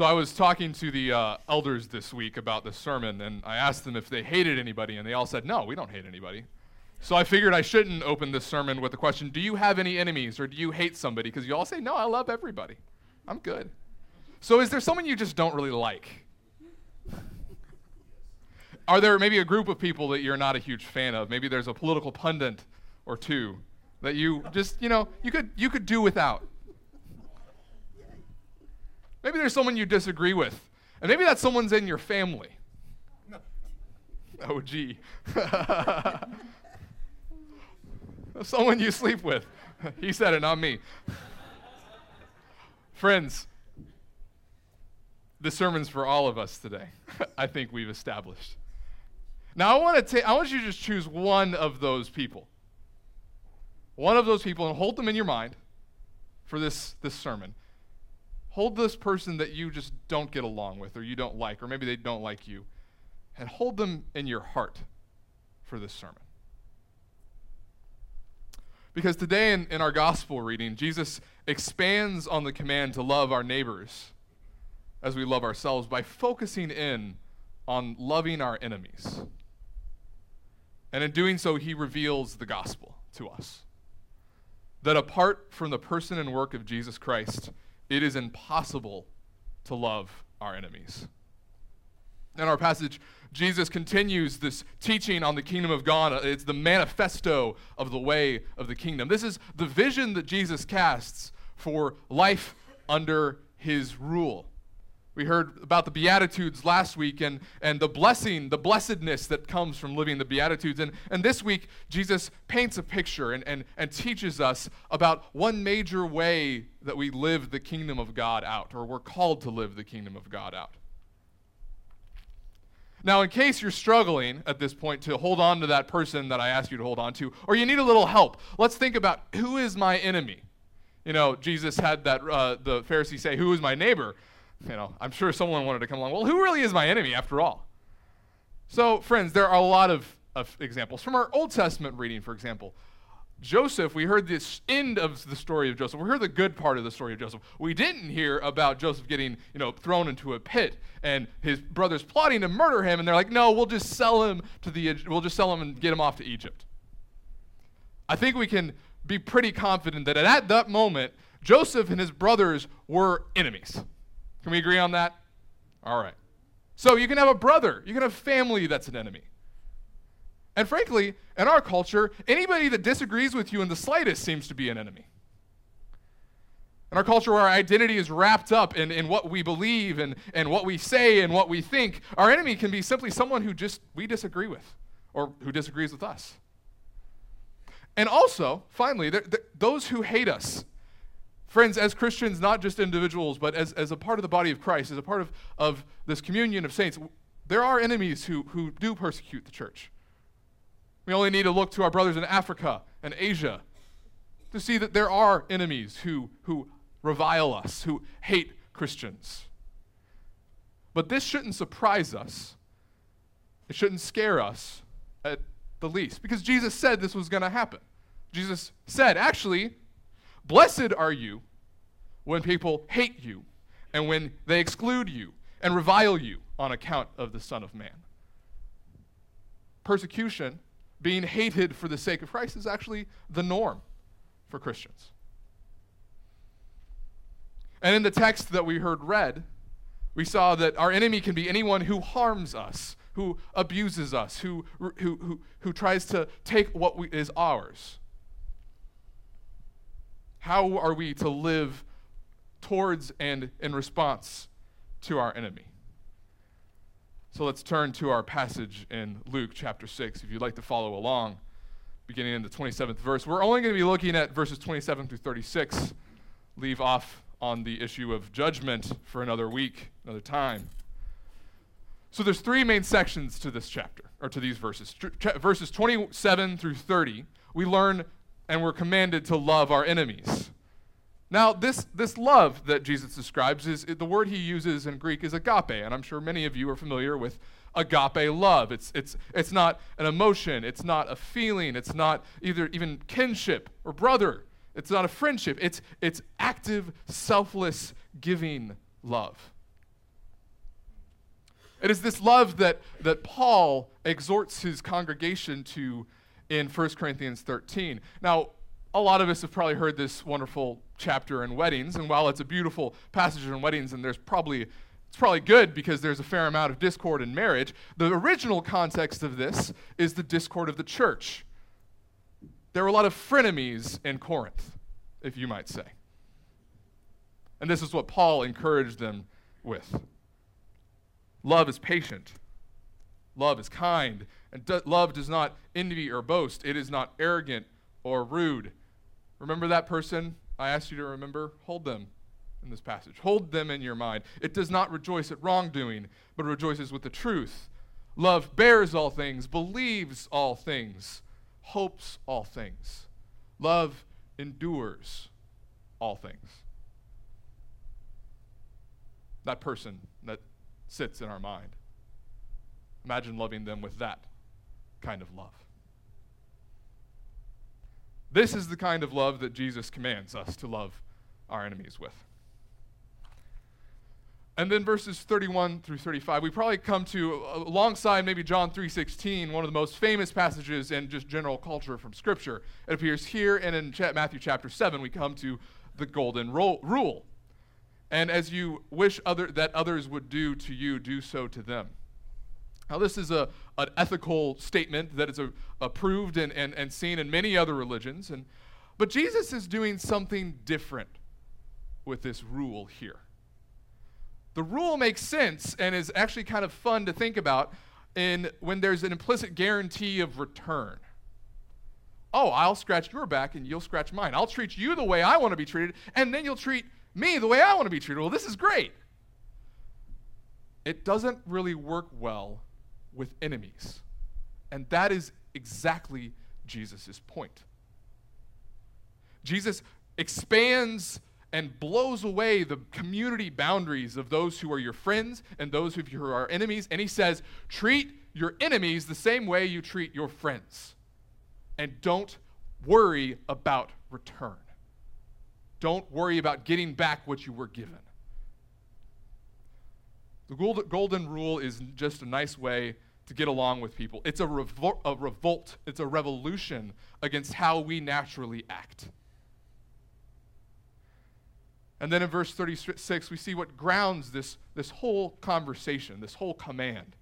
So I was talking to the uh, elders this week about the sermon, and I asked them if they hated anybody, and they all said, no, we don't hate anybody. So I figured I shouldn't open this sermon with the question, do you have any enemies, or do you hate somebody? Because you all say, no, I love everybody. I'm good. So is there someone you just don't really like? Are there maybe a group of people that you're not a huge fan of? Maybe there's a political pundit or two that you just, you know, you could you could do without. Maybe there's someone you disagree with. And maybe that someone's in your family. Oh, gee. someone you sleep with. he said it, not me. Friends, the sermon's for all of us today. I think we've established. Now I want to take I want you to just choose one of those people. One of those people and hold them in your mind for this this sermon. Hold this person that you just don't get along with or you don't like or maybe they don't like you and hold them in your heart for this sermon. Because today in, in our gospel reading, Jesus expands on the command to love our neighbors as we love ourselves by focusing in on loving our enemies. And in doing so, he reveals the gospel to us. That apart from the person and work of Jesus Christ, it is impossible to love our enemies. In our passage, Jesus continues this teaching on the kingdom of God. Uh, it's the manifesto of the way of the kingdom. This is the vision that Jesus casts for life under his rule. We heard about the Beatitudes last week and, and the blessing, the blessedness that comes from living the Beatitudes. And, and this week, Jesus paints a picture and, and, and teaches us about one major way that we live the kingdom of God out, or we're called to live the kingdom of God out. Now, in case you're struggling at this point to hold on to that person that I asked you to hold on to, or you need a little help, let's think about who is my enemy? You know, Jesus had that, uh, the Pharisee say, Who is my neighbor? You know, I'm sure someone wanted to come along. Well, who really is my enemy after all? So, friends, there are a lot of, of examples. From our Old Testament reading, for example, Joseph, we heard this end of the story of Joseph. We heard the good part of the story of Joseph. We didn't hear about Joseph getting, you know, thrown into a pit and his brothers plotting to murder him, and they're like, no, we'll just sell him to the we'll just sell him and get him off to Egypt. I think we can be pretty confident that at that moment, Joseph and his brothers were enemies. Can we agree on that? All right. So you can have a brother, you can have family that's an enemy. And frankly, in our culture, anybody that disagrees with you in the slightest seems to be an enemy. In our culture where our identity is wrapped up in, in what we believe and, and what we say and what we think, our enemy can be simply someone who just we disagree with or who disagrees with us. And also, finally, those who hate us Friends, as Christians, not just individuals, but as, as a part of the body of Christ, as a part of, of this communion of saints, there are enemies who, who do persecute the church. We only need to look to our brothers in Africa and Asia to see that there are enemies who, who revile us, who hate Christians. But this shouldn't surprise us. It shouldn't scare us at the least, because Jesus said this was going to happen. Jesus said, actually, Blessed are you when people hate you and when they exclude you and revile you on account of the Son of Man. Persecution, being hated for the sake of Christ, is actually the norm for Christians. And in the text that we heard read, we saw that our enemy can be anyone who harms us, who abuses us, who, who, who, who tries to take what we, is ours. How are we to live towards and in response to our enemy? So let's turn to our passage in Luke chapter 6. If you'd like to follow along, beginning in the 27th verse. We're only going to be looking at verses 27 through 36. Leave off on the issue of judgment for another week, another time. So there's three main sections to this chapter, or to these verses. Ch- verses 27 through 30, we learn and we're commanded to love our enemies. Now, this, this love that Jesus describes is the word he uses in Greek is agape, and I'm sure many of you are familiar with agape love. It's, it's, it's not an emotion, it's not a feeling, it's not either even kinship or brother, it's not a friendship, it's, it's active, selfless, giving love. It is this love that, that Paul exhorts his congregation to in 1 Corinthians 13. Now, a lot of us have probably heard this wonderful chapter in weddings, and while it's a beautiful passage in weddings, and there's probably it's probably good because there's a fair amount of discord in marriage. The original context of this is the discord of the church. There were a lot of frenemies in Corinth, if you might say. And this is what Paul encouraged them with. Love is patient. Love is kind. And do- love does not envy or boast. It is not arrogant or rude. Remember that person I asked you to remember? Hold them in this passage. Hold them in your mind. It does not rejoice at wrongdoing, but rejoices with the truth. Love bears all things, believes all things, hopes all things. Love endures all things. That person that sits in our mind. Imagine loving them with that kind of love. This is the kind of love that Jesus commands us to love our enemies with. And then verses 31 through 35, we probably come to alongside maybe John 3:16, one of the most famous passages in just general culture from Scripture. It appears here and in Matthew chapter 7. We come to the golden rule, and as you wish other, that others would do to you, do so to them. Now, this is a, an ethical statement that is a, approved and, and, and seen in many other religions, and, but Jesus is doing something different with this rule here. The rule makes sense and is actually kind of fun to think about in when there's an implicit guarantee of return. Oh, I'll scratch your back and you'll scratch mine. I'll treat you the way I want to be treated, and then you'll treat me the way I want to be treated. Well, this is great. It doesn't really work well with enemies. And that is exactly Jesus' point. Jesus expands and blows away the community boundaries of those who are your friends and those who are enemies. And he says, treat your enemies the same way you treat your friends. And don't worry about return. Don't worry about getting back what you were given. The golden rule is just a nice way to get along with people. It's a, revol- a revolt, it's a revolution against how we naturally act. And then in verse 36, we see what grounds this, this whole conversation, this whole command.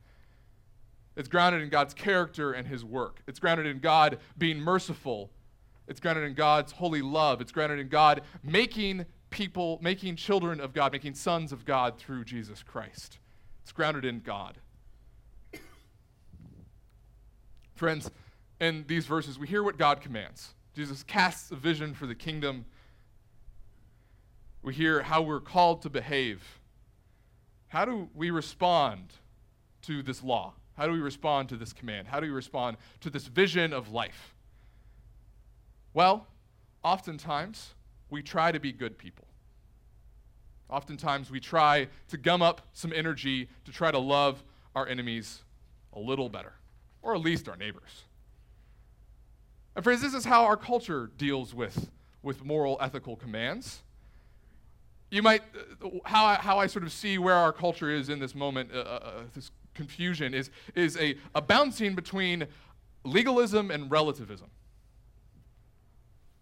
It's grounded in God's character and his work. It's grounded in God being merciful. It's grounded in God's holy love. It's grounded in God making people, making children of God, making sons of God through Jesus Christ. It's grounded in God. Friends, in these verses, we hear what God commands. Jesus casts a vision for the kingdom we hear how we're called to behave. How do we respond to this law? How do we respond to this command? How do we respond to this vision of life? Well, oftentimes we try to be good people. Oftentimes we try to gum up some energy to try to love our enemies a little better, or at least our neighbors. And friends, this is how our culture deals with, with moral, ethical commands you might, uh, how I, how I sort of see where our culture is in this moment, uh, uh, uh, this confusion, is, is a, a bouncing between legalism and relativism.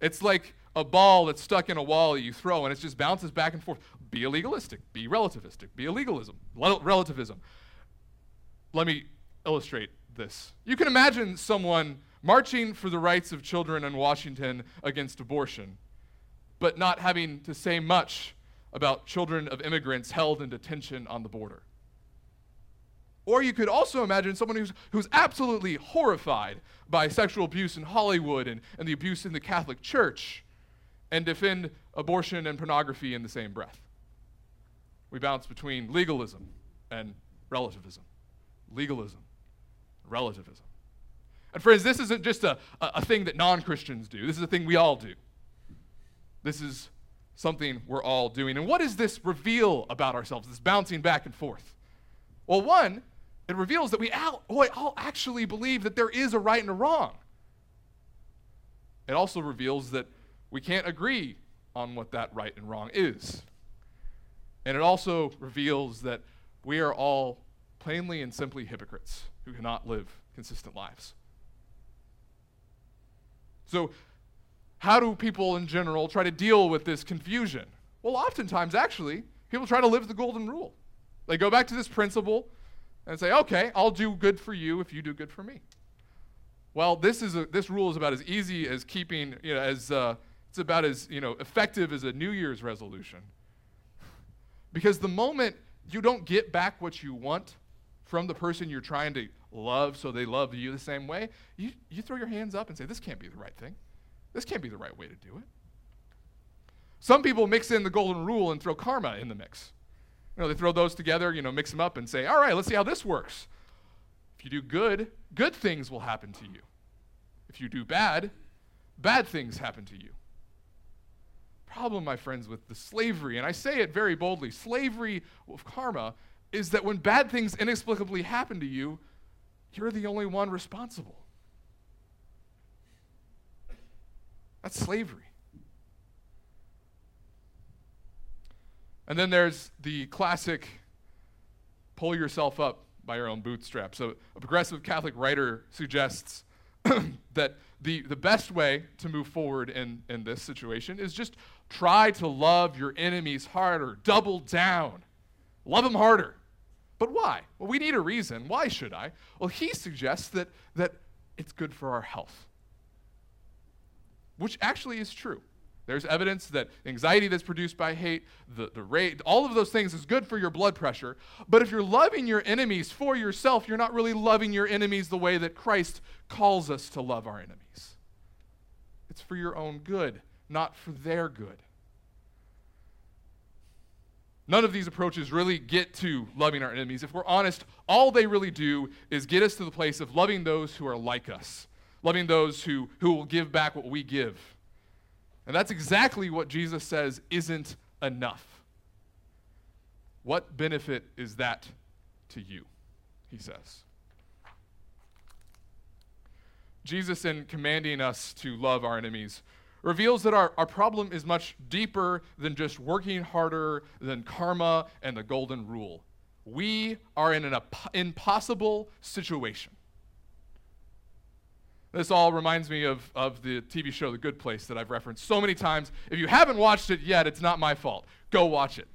It's like a ball that's stuck in a wall that you throw and it just bounces back and forth. Be legalistic, be relativistic, be legalism, relativism. Let me illustrate this. You can imagine someone marching for the rights of children in Washington against abortion, but not having to say much about children of immigrants held in detention on the border. Or you could also imagine someone who's, who's absolutely horrified by sexual abuse in Hollywood and, and the abuse in the Catholic Church and defend abortion and pornography in the same breath. We bounce between legalism and relativism. Legalism, relativism. And friends, this isn't just a, a, a thing that non Christians do, this is a thing we all do. This is something we're all doing. And what does this reveal about ourselves, this bouncing back and forth? Well, one, it reveals that we all, all actually believe that there is a right and a wrong. It also reveals that we can't agree on what that right and wrong is. And it also reveals that we are all plainly and simply hypocrites who cannot live consistent lives. So, how do people in general try to deal with this confusion? Well, oftentimes, actually, people try to live the golden rule. They go back to this principle and say, okay, I'll do good for you if you do good for me. Well, this, is a, this rule is about as easy as keeping, you know, as, uh, it's about as, you know, effective as a New Year's resolution. because the moment you don't get back what you want from the person you're trying to love so they love you the same way, you, you throw your hands up and say, this can't be the right thing. This can't be the right way to do it. Some people mix in the golden rule and throw karma in the mix. You know, they throw those together, you know, mix them up and say, all right, let's see how this works. If you do good, good things will happen to you. If you do bad, bad things happen to you. Problem, my friends, with the slavery, and I say it very boldly slavery of karma is that when bad things inexplicably happen to you, you're the only one responsible. That's slavery. And then there's the classic pull yourself up by your own bootstraps. So a progressive Catholic writer suggests that the, the best way to move forward in, in this situation is just try to love your enemies harder, double down, love them harder. But why? Well, we need a reason. Why should I? Well, he suggests that, that it's good for our health, which actually is true. There's evidence that anxiety that's produced by hate, the, the rate, all of those things is good for your blood pressure. But if you're loving your enemies for yourself, you're not really loving your enemies the way that Christ calls us to love our enemies. It's for your own good, not for their good. None of these approaches really get to loving our enemies. If we're honest, all they really do is get us to the place of loving those who are like us, loving those who, who will give back what we give. And that's exactly what Jesus says isn't enough. What benefit is that to you? He says. Jesus, in commanding us to love our enemies, reveals that our, our problem is much deeper than just working harder than karma and the golden rule. We are in an impossible situation. This all reminds me of, of the TV show The Good Place that I've referenced so many times. If you haven't watched it yet, it's not my fault. Go watch it.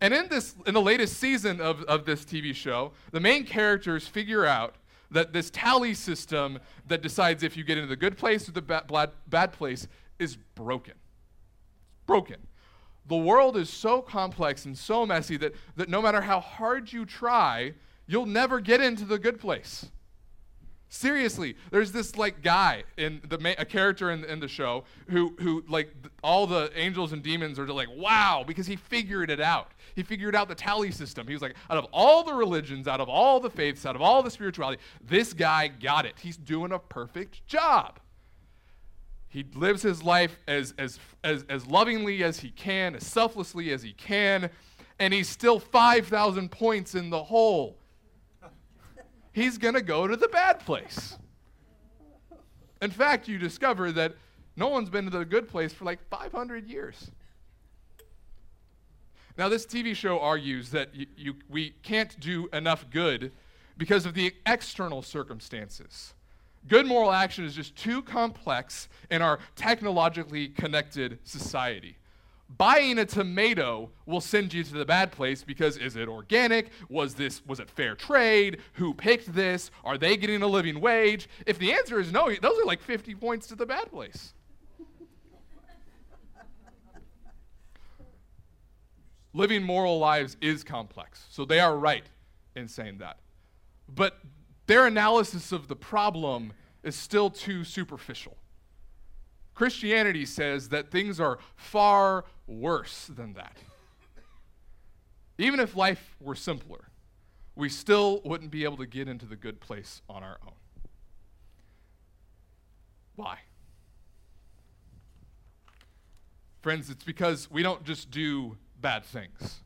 And in this in the latest season of, of this TV show, the main characters figure out that this tally system that decides if you get into the good place or the bad, bad, bad place is broken. Broken. The world is so complex and so messy that, that no matter how hard you try, you'll never get into the good place. Seriously, there's this like guy in the ma- a character in, in the show who who like th- all the angels and demons are like wow because he figured it out. He figured out the tally system. He was like out of all the religions, out of all the faiths, out of all the spirituality, this guy got it. He's doing a perfect job. He lives his life as as as as lovingly as he can, as selflessly as he can, and he's still 5,000 points in the hole he's going to go to the bad place. In fact, you discover that no one's been to the good place for like 500 years. Now, this TV show argues that you, we can't do enough good because of the external circumstances. Good moral action is just too complex in our technologically connected society buying a tomato will send you to the bad place because is it organic? Was this was it fair trade? Who picked this? Are they getting a living wage? If the answer is no those are like 50 points to the bad place. Living moral lives is complex so they are right in saying that. But their analysis of the problem is still too superficial Christianity says that things are far worse than that. Even if life were simpler, we still wouldn't be able to get into the good place on our own. Why? Friends, it's because we don't just do bad things.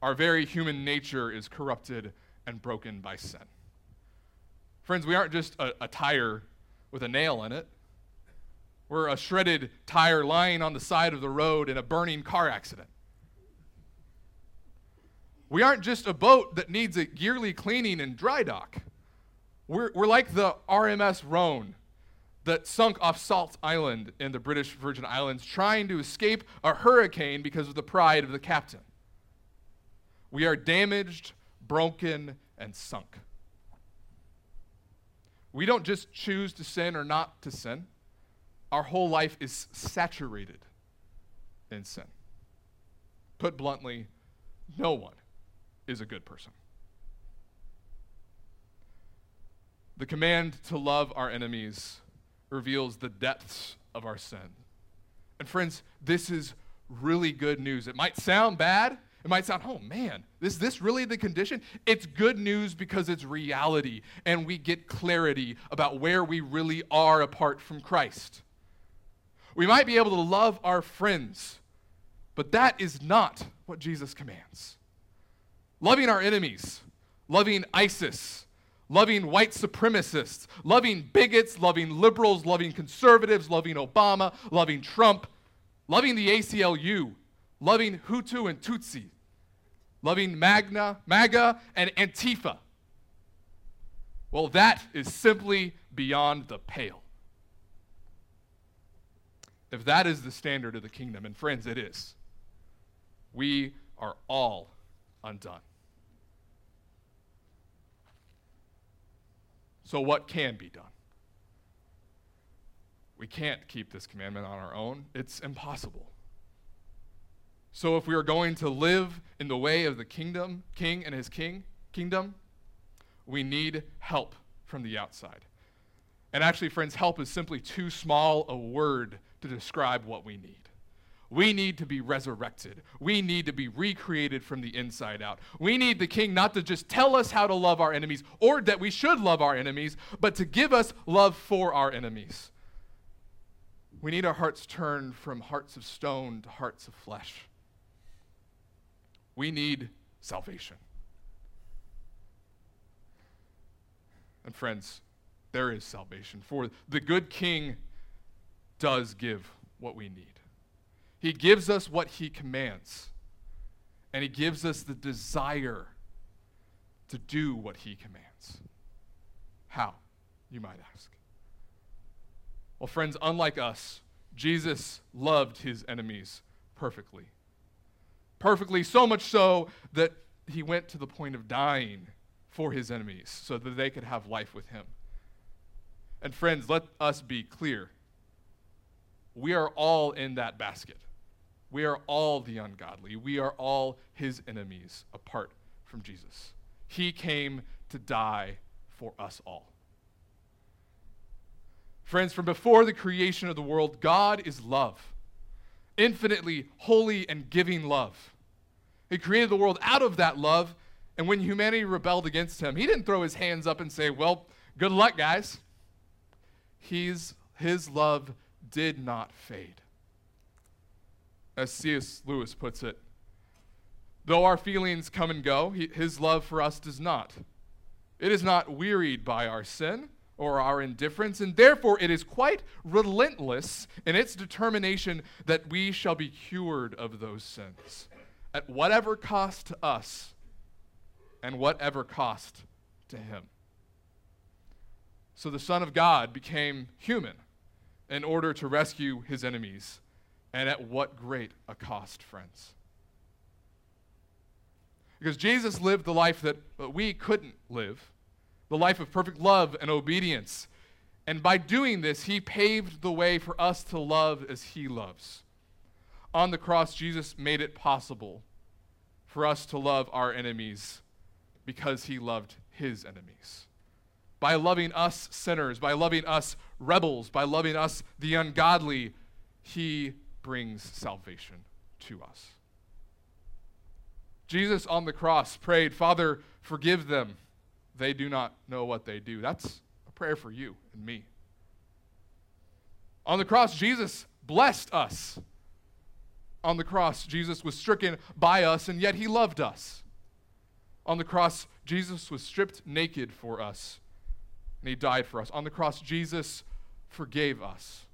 Our very human nature is corrupted and broken by sin. Friends, we aren't just a, a tire with a nail in it. We're a shredded tire lying on the side of the road in a burning car accident. We aren't just a boat that needs a yearly cleaning and dry dock. We're, we're like the RMS Rhone that sunk off Salt Island in the British Virgin Islands, trying to escape a hurricane because of the pride of the captain. We are damaged, broken, and sunk. We don't just choose to sin or not to sin, our whole life is saturated in sin. Put bluntly, no one is a good person. The command to love our enemies reveals the depths of our sin. And friends, this is really good news. It might sound bad. It might sound, oh man, is this really the condition? It's good news because it's reality and we get clarity about where we really are apart from Christ. We might be able to love our friends, but that is not what Jesus commands. Loving our enemies, loving ISIS, loving white supremacists, loving bigots, loving liberals, loving conservatives, loving Obama, loving Trump, loving the ACLU, loving Hutu and Tutsi, loving Magna, MAGA and Antifa. Well, that is simply beyond the pale. If that is the standard of the kingdom, and friends, it is, we are all undone. So, what can be done? We can't keep this commandment on our own, it's impossible. So, if we are going to live in the way of the kingdom, king and his king, kingdom, we need help from the outside. And actually, friends, help is simply too small a word to describe what we need. We need to be resurrected. We need to be recreated from the inside out. We need the king not to just tell us how to love our enemies or that we should love our enemies, but to give us love for our enemies. We need our hearts turned from hearts of stone to hearts of flesh. We need salvation. And friends, there is salvation. For the good king does give what we need. He gives us what He commands, and He gives us the desire to do what He commands. How, you might ask? Well, friends, unlike us, Jesus loved His enemies perfectly. Perfectly, so much so that He went to the point of dying for His enemies so that they could have life with Him. And friends, let us be clear. We are all in that basket. We are all the ungodly. We are all his enemies apart from Jesus. He came to die for us all. Friends, from before the creation of the world, God is love, infinitely holy and giving love. He created the world out of that love, and when humanity rebelled against him, he didn't throw his hands up and say, Well, good luck, guys. He's, his love did not fade as C.S. Lewis puts it. Though our feelings come and go, he, his love for us does not. It is not wearied by our sin or our indifference, and therefore it is quite relentless in its determination that we shall be cured of those sins, at whatever cost to us and whatever cost to him. So the Son of God became human in order to rescue his enemies and at what great a cost, friends. Because Jesus lived the life that uh, we couldn't live, the life of perfect love and obedience. And by doing this, he paved the way for us to love as he loves. On the cross, Jesus made it possible for us to love our enemies because he loved his enemies. By loving us sinners, by loving us rebels, by loving us the ungodly, he brings salvation to us. Jesus on the cross prayed, Father, forgive them. They do not know what they do. That's a prayer for you and me. On the cross, Jesus blessed us. On the cross, Jesus was stricken by us, and yet he loved us. On the cross, Jesus was stripped naked for us, and he died for us. On the cross, Jesus forgave us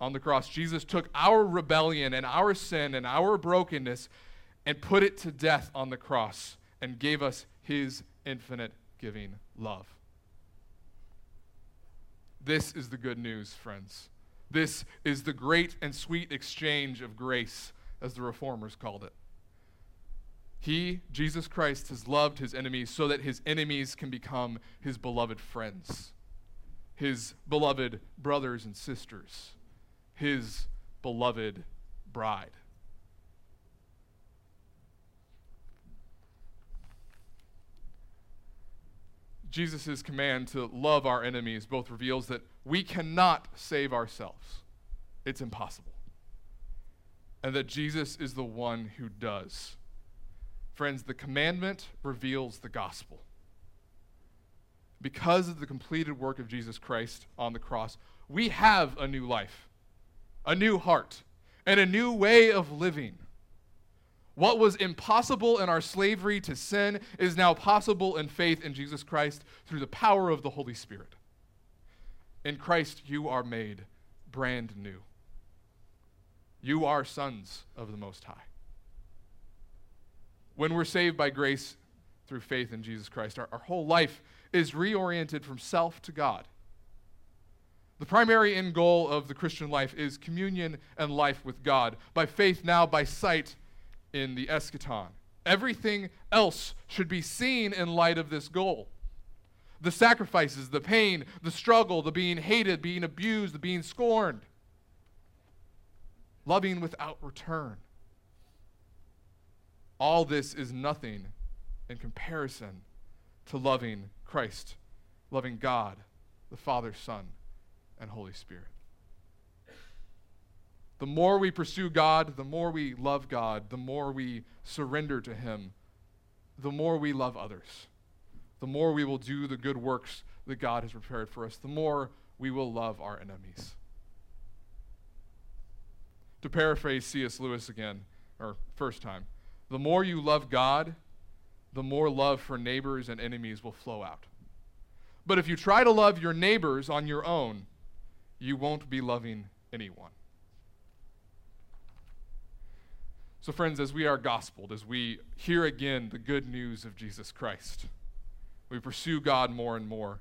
on the cross. Jesus took our rebellion and our sin and our brokenness and put it to death on the cross and gave us his infinite giving love. This is the good news, friends. This is the great and sweet exchange of grace, as the reformers called it. He, Jesus Christ, has loved his enemies so that his enemies can become his beloved friends, his beloved brothers and sisters, his beloved bride. Jesus' command to love our enemies both reveals that we cannot save ourselves. It's impossible. And that Jesus is the one who does. Friends, the commandment reveals the gospel. Because of the completed work of Jesus Christ on the cross, we have a new life, a new heart, and a new way of living. What was impossible in our slavery to sin is now possible in faith in Jesus Christ through the power of the Holy Spirit. In Christ, you are made brand new. You are sons of the Most High. When we're saved by grace through faith in Jesus Christ, our, our whole life is reoriented from self to God. The primary end goal of the Christian life is communion and life with God. By faith, now by sight, in the eschaton. Everything else should be seen in light of this goal. The sacrifices, the pain, the struggle, the being hated, being abused, the being scorned. Loving without return. All this is nothing in comparison to loving Christ, loving God, the Father, Son, and Holy Spirit. The more we pursue God, the more we love God, the more we surrender to Him, the more we love others, the more we will do the good works that God has prepared for us, the more we will love our enemies. To paraphrase C.S. Lewis again, or first time, the more you love God, the more love for neighbors and enemies will flow out. But if you try to love your neighbors on your own, you won't be loving anyone. So, friends, as we are gospeled, as we hear again the good news of Jesus Christ, we pursue God more and more.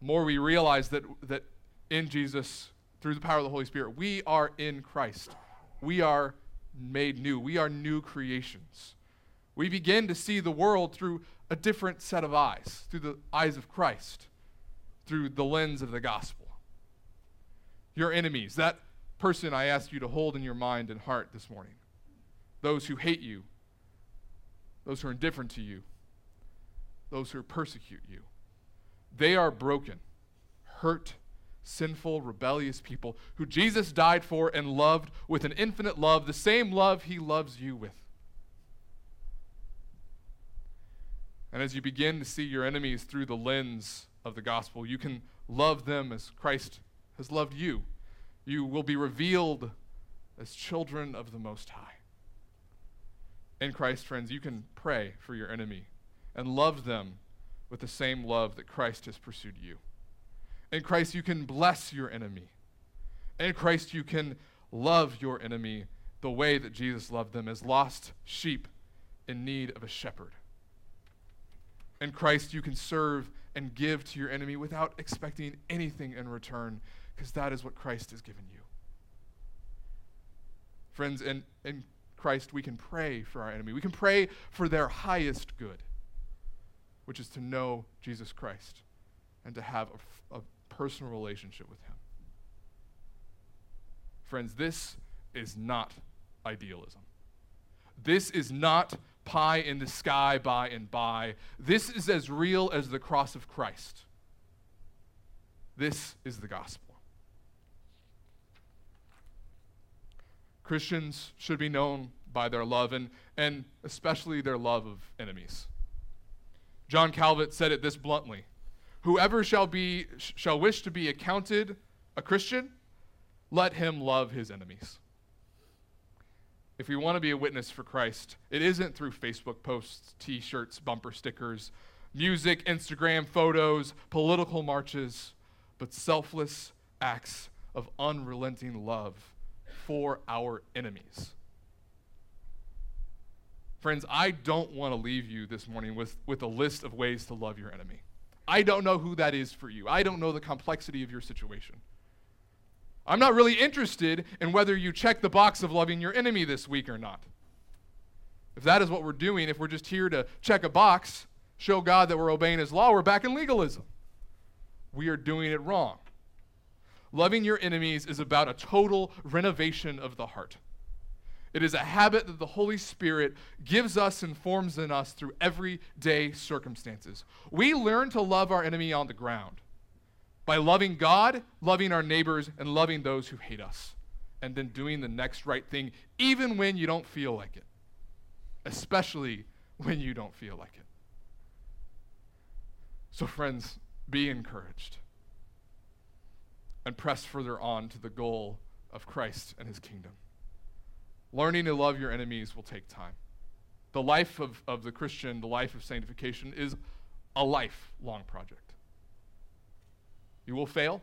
More we realize that, that in Jesus, through the power of the Holy Spirit, we are in Christ. We are made new. We are new creations. We begin to see the world through a different set of eyes, through the eyes of Christ, through the lens of the gospel. Your enemies, that person I ask you to hold in your mind and heart this morning those who hate you, those who are indifferent to you, those who persecute you. They are broken, hurt, sinful, rebellious people who Jesus died for and loved with an infinite love, the same love he loves you with. And as you begin to see your enemies through the lens of the gospel, you can love them as Christ has loved you. You will be revealed as children of the Most High in Christ, friends, you can pray for your enemy and love them with the same love that Christ has pursued you. In Christ, you can bless your enemy. In Christ, you can love your enemy the way that Jesus loved them as lost sheep in need of a shepherd. In Christ, you can serve and give to your enemy without expecting anything in return, because that is what Christ has given you. Friends, in, in Christ, we can pray for our enemy. We can pray for their highest good, which is to know Jesus Christ and to have a, personal relationship with Him. Friends, this is not idealism. This is not pie in the sky by and by. This is as real as the cross of Christ. This is the gospel. Christians should be known by their love, and, and especially their love of enemies. John Calvin said it this bluntly Whoever shall, be, shall wish to be accounted a Christian, let him love his enemies. If we want to be a witness for Christ, it isn't through Facebook posts, t shirts, bumper stickers, music, Instagram photos, political marches, but selfless acts of unrelenting love for our enemies. Friends, I don't want to leave you this morning with, with a list of ways to love your enemy. I don't know who that is for you. I don't know the complexity of your situation. I'm not really interested in whether you check the box of loving your enemy this week or not. If that is what we're doing, if we're just here to check a box, show God that we're obeying His law, we're back in legalism. We are doing it wrong. Loving your enemies is about a total renovation of the heart. It is a habit that the Holy Spirit gives us and forms in us through everyday circumstances. We learn to love our enemy on the ground by loving God, loving our neighbors, and loving those who hate us, and then doing the next right thing, even when you don't feel like it, especially when you don't feel like it. So, friends, be encouraged and press further on to the goal of Christ and his kingdom. Learning to love your enemies will take time. The life of, of the Christian, the life of sanctification, is a lifelong project. You will fail,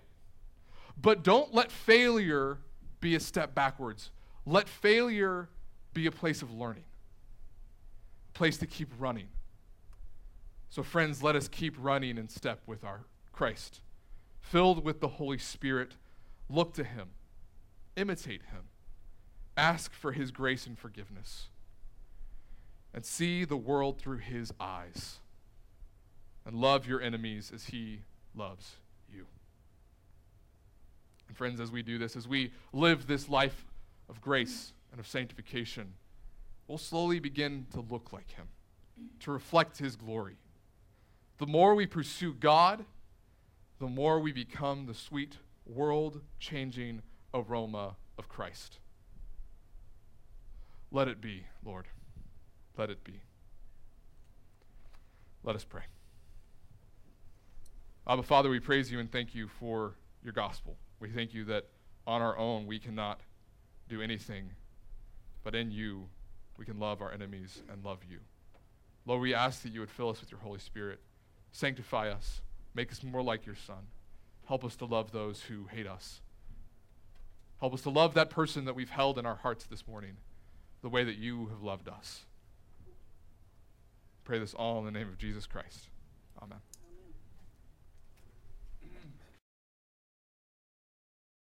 but don't let failure be a step backwards. Let failure be a place of learning, a place to keep running. So, friends, let us keep running in step with our Christ. Filled with the Holy Spirit, look to Him, imitate Him Ask for his grace and forgiveness. And see the world through his eyes. And love your enemies as he loves you. And friends, as we do this, as we live this life of grace and of sanctification, we'll slowly begin to look like him, to reflect his glory. The more we pursue God, the more we become the sweet, world changing aroma of Christ. Let it be, Lord. Let it be. Let us pray. Abba, Father, we praise you and thank you for your gospel. We thank you that on our own we cannot do anything, but in you we can love our enemies and love you. Lord, we ask that you would fill us with your Holy Spirit, sanctify us, make us more like your Son. Help us to love those who hate us. Help us to love that person that we've held in our hearts this morning the way that you have loved us. Pray this all in the name of Jesus Christ. Amen.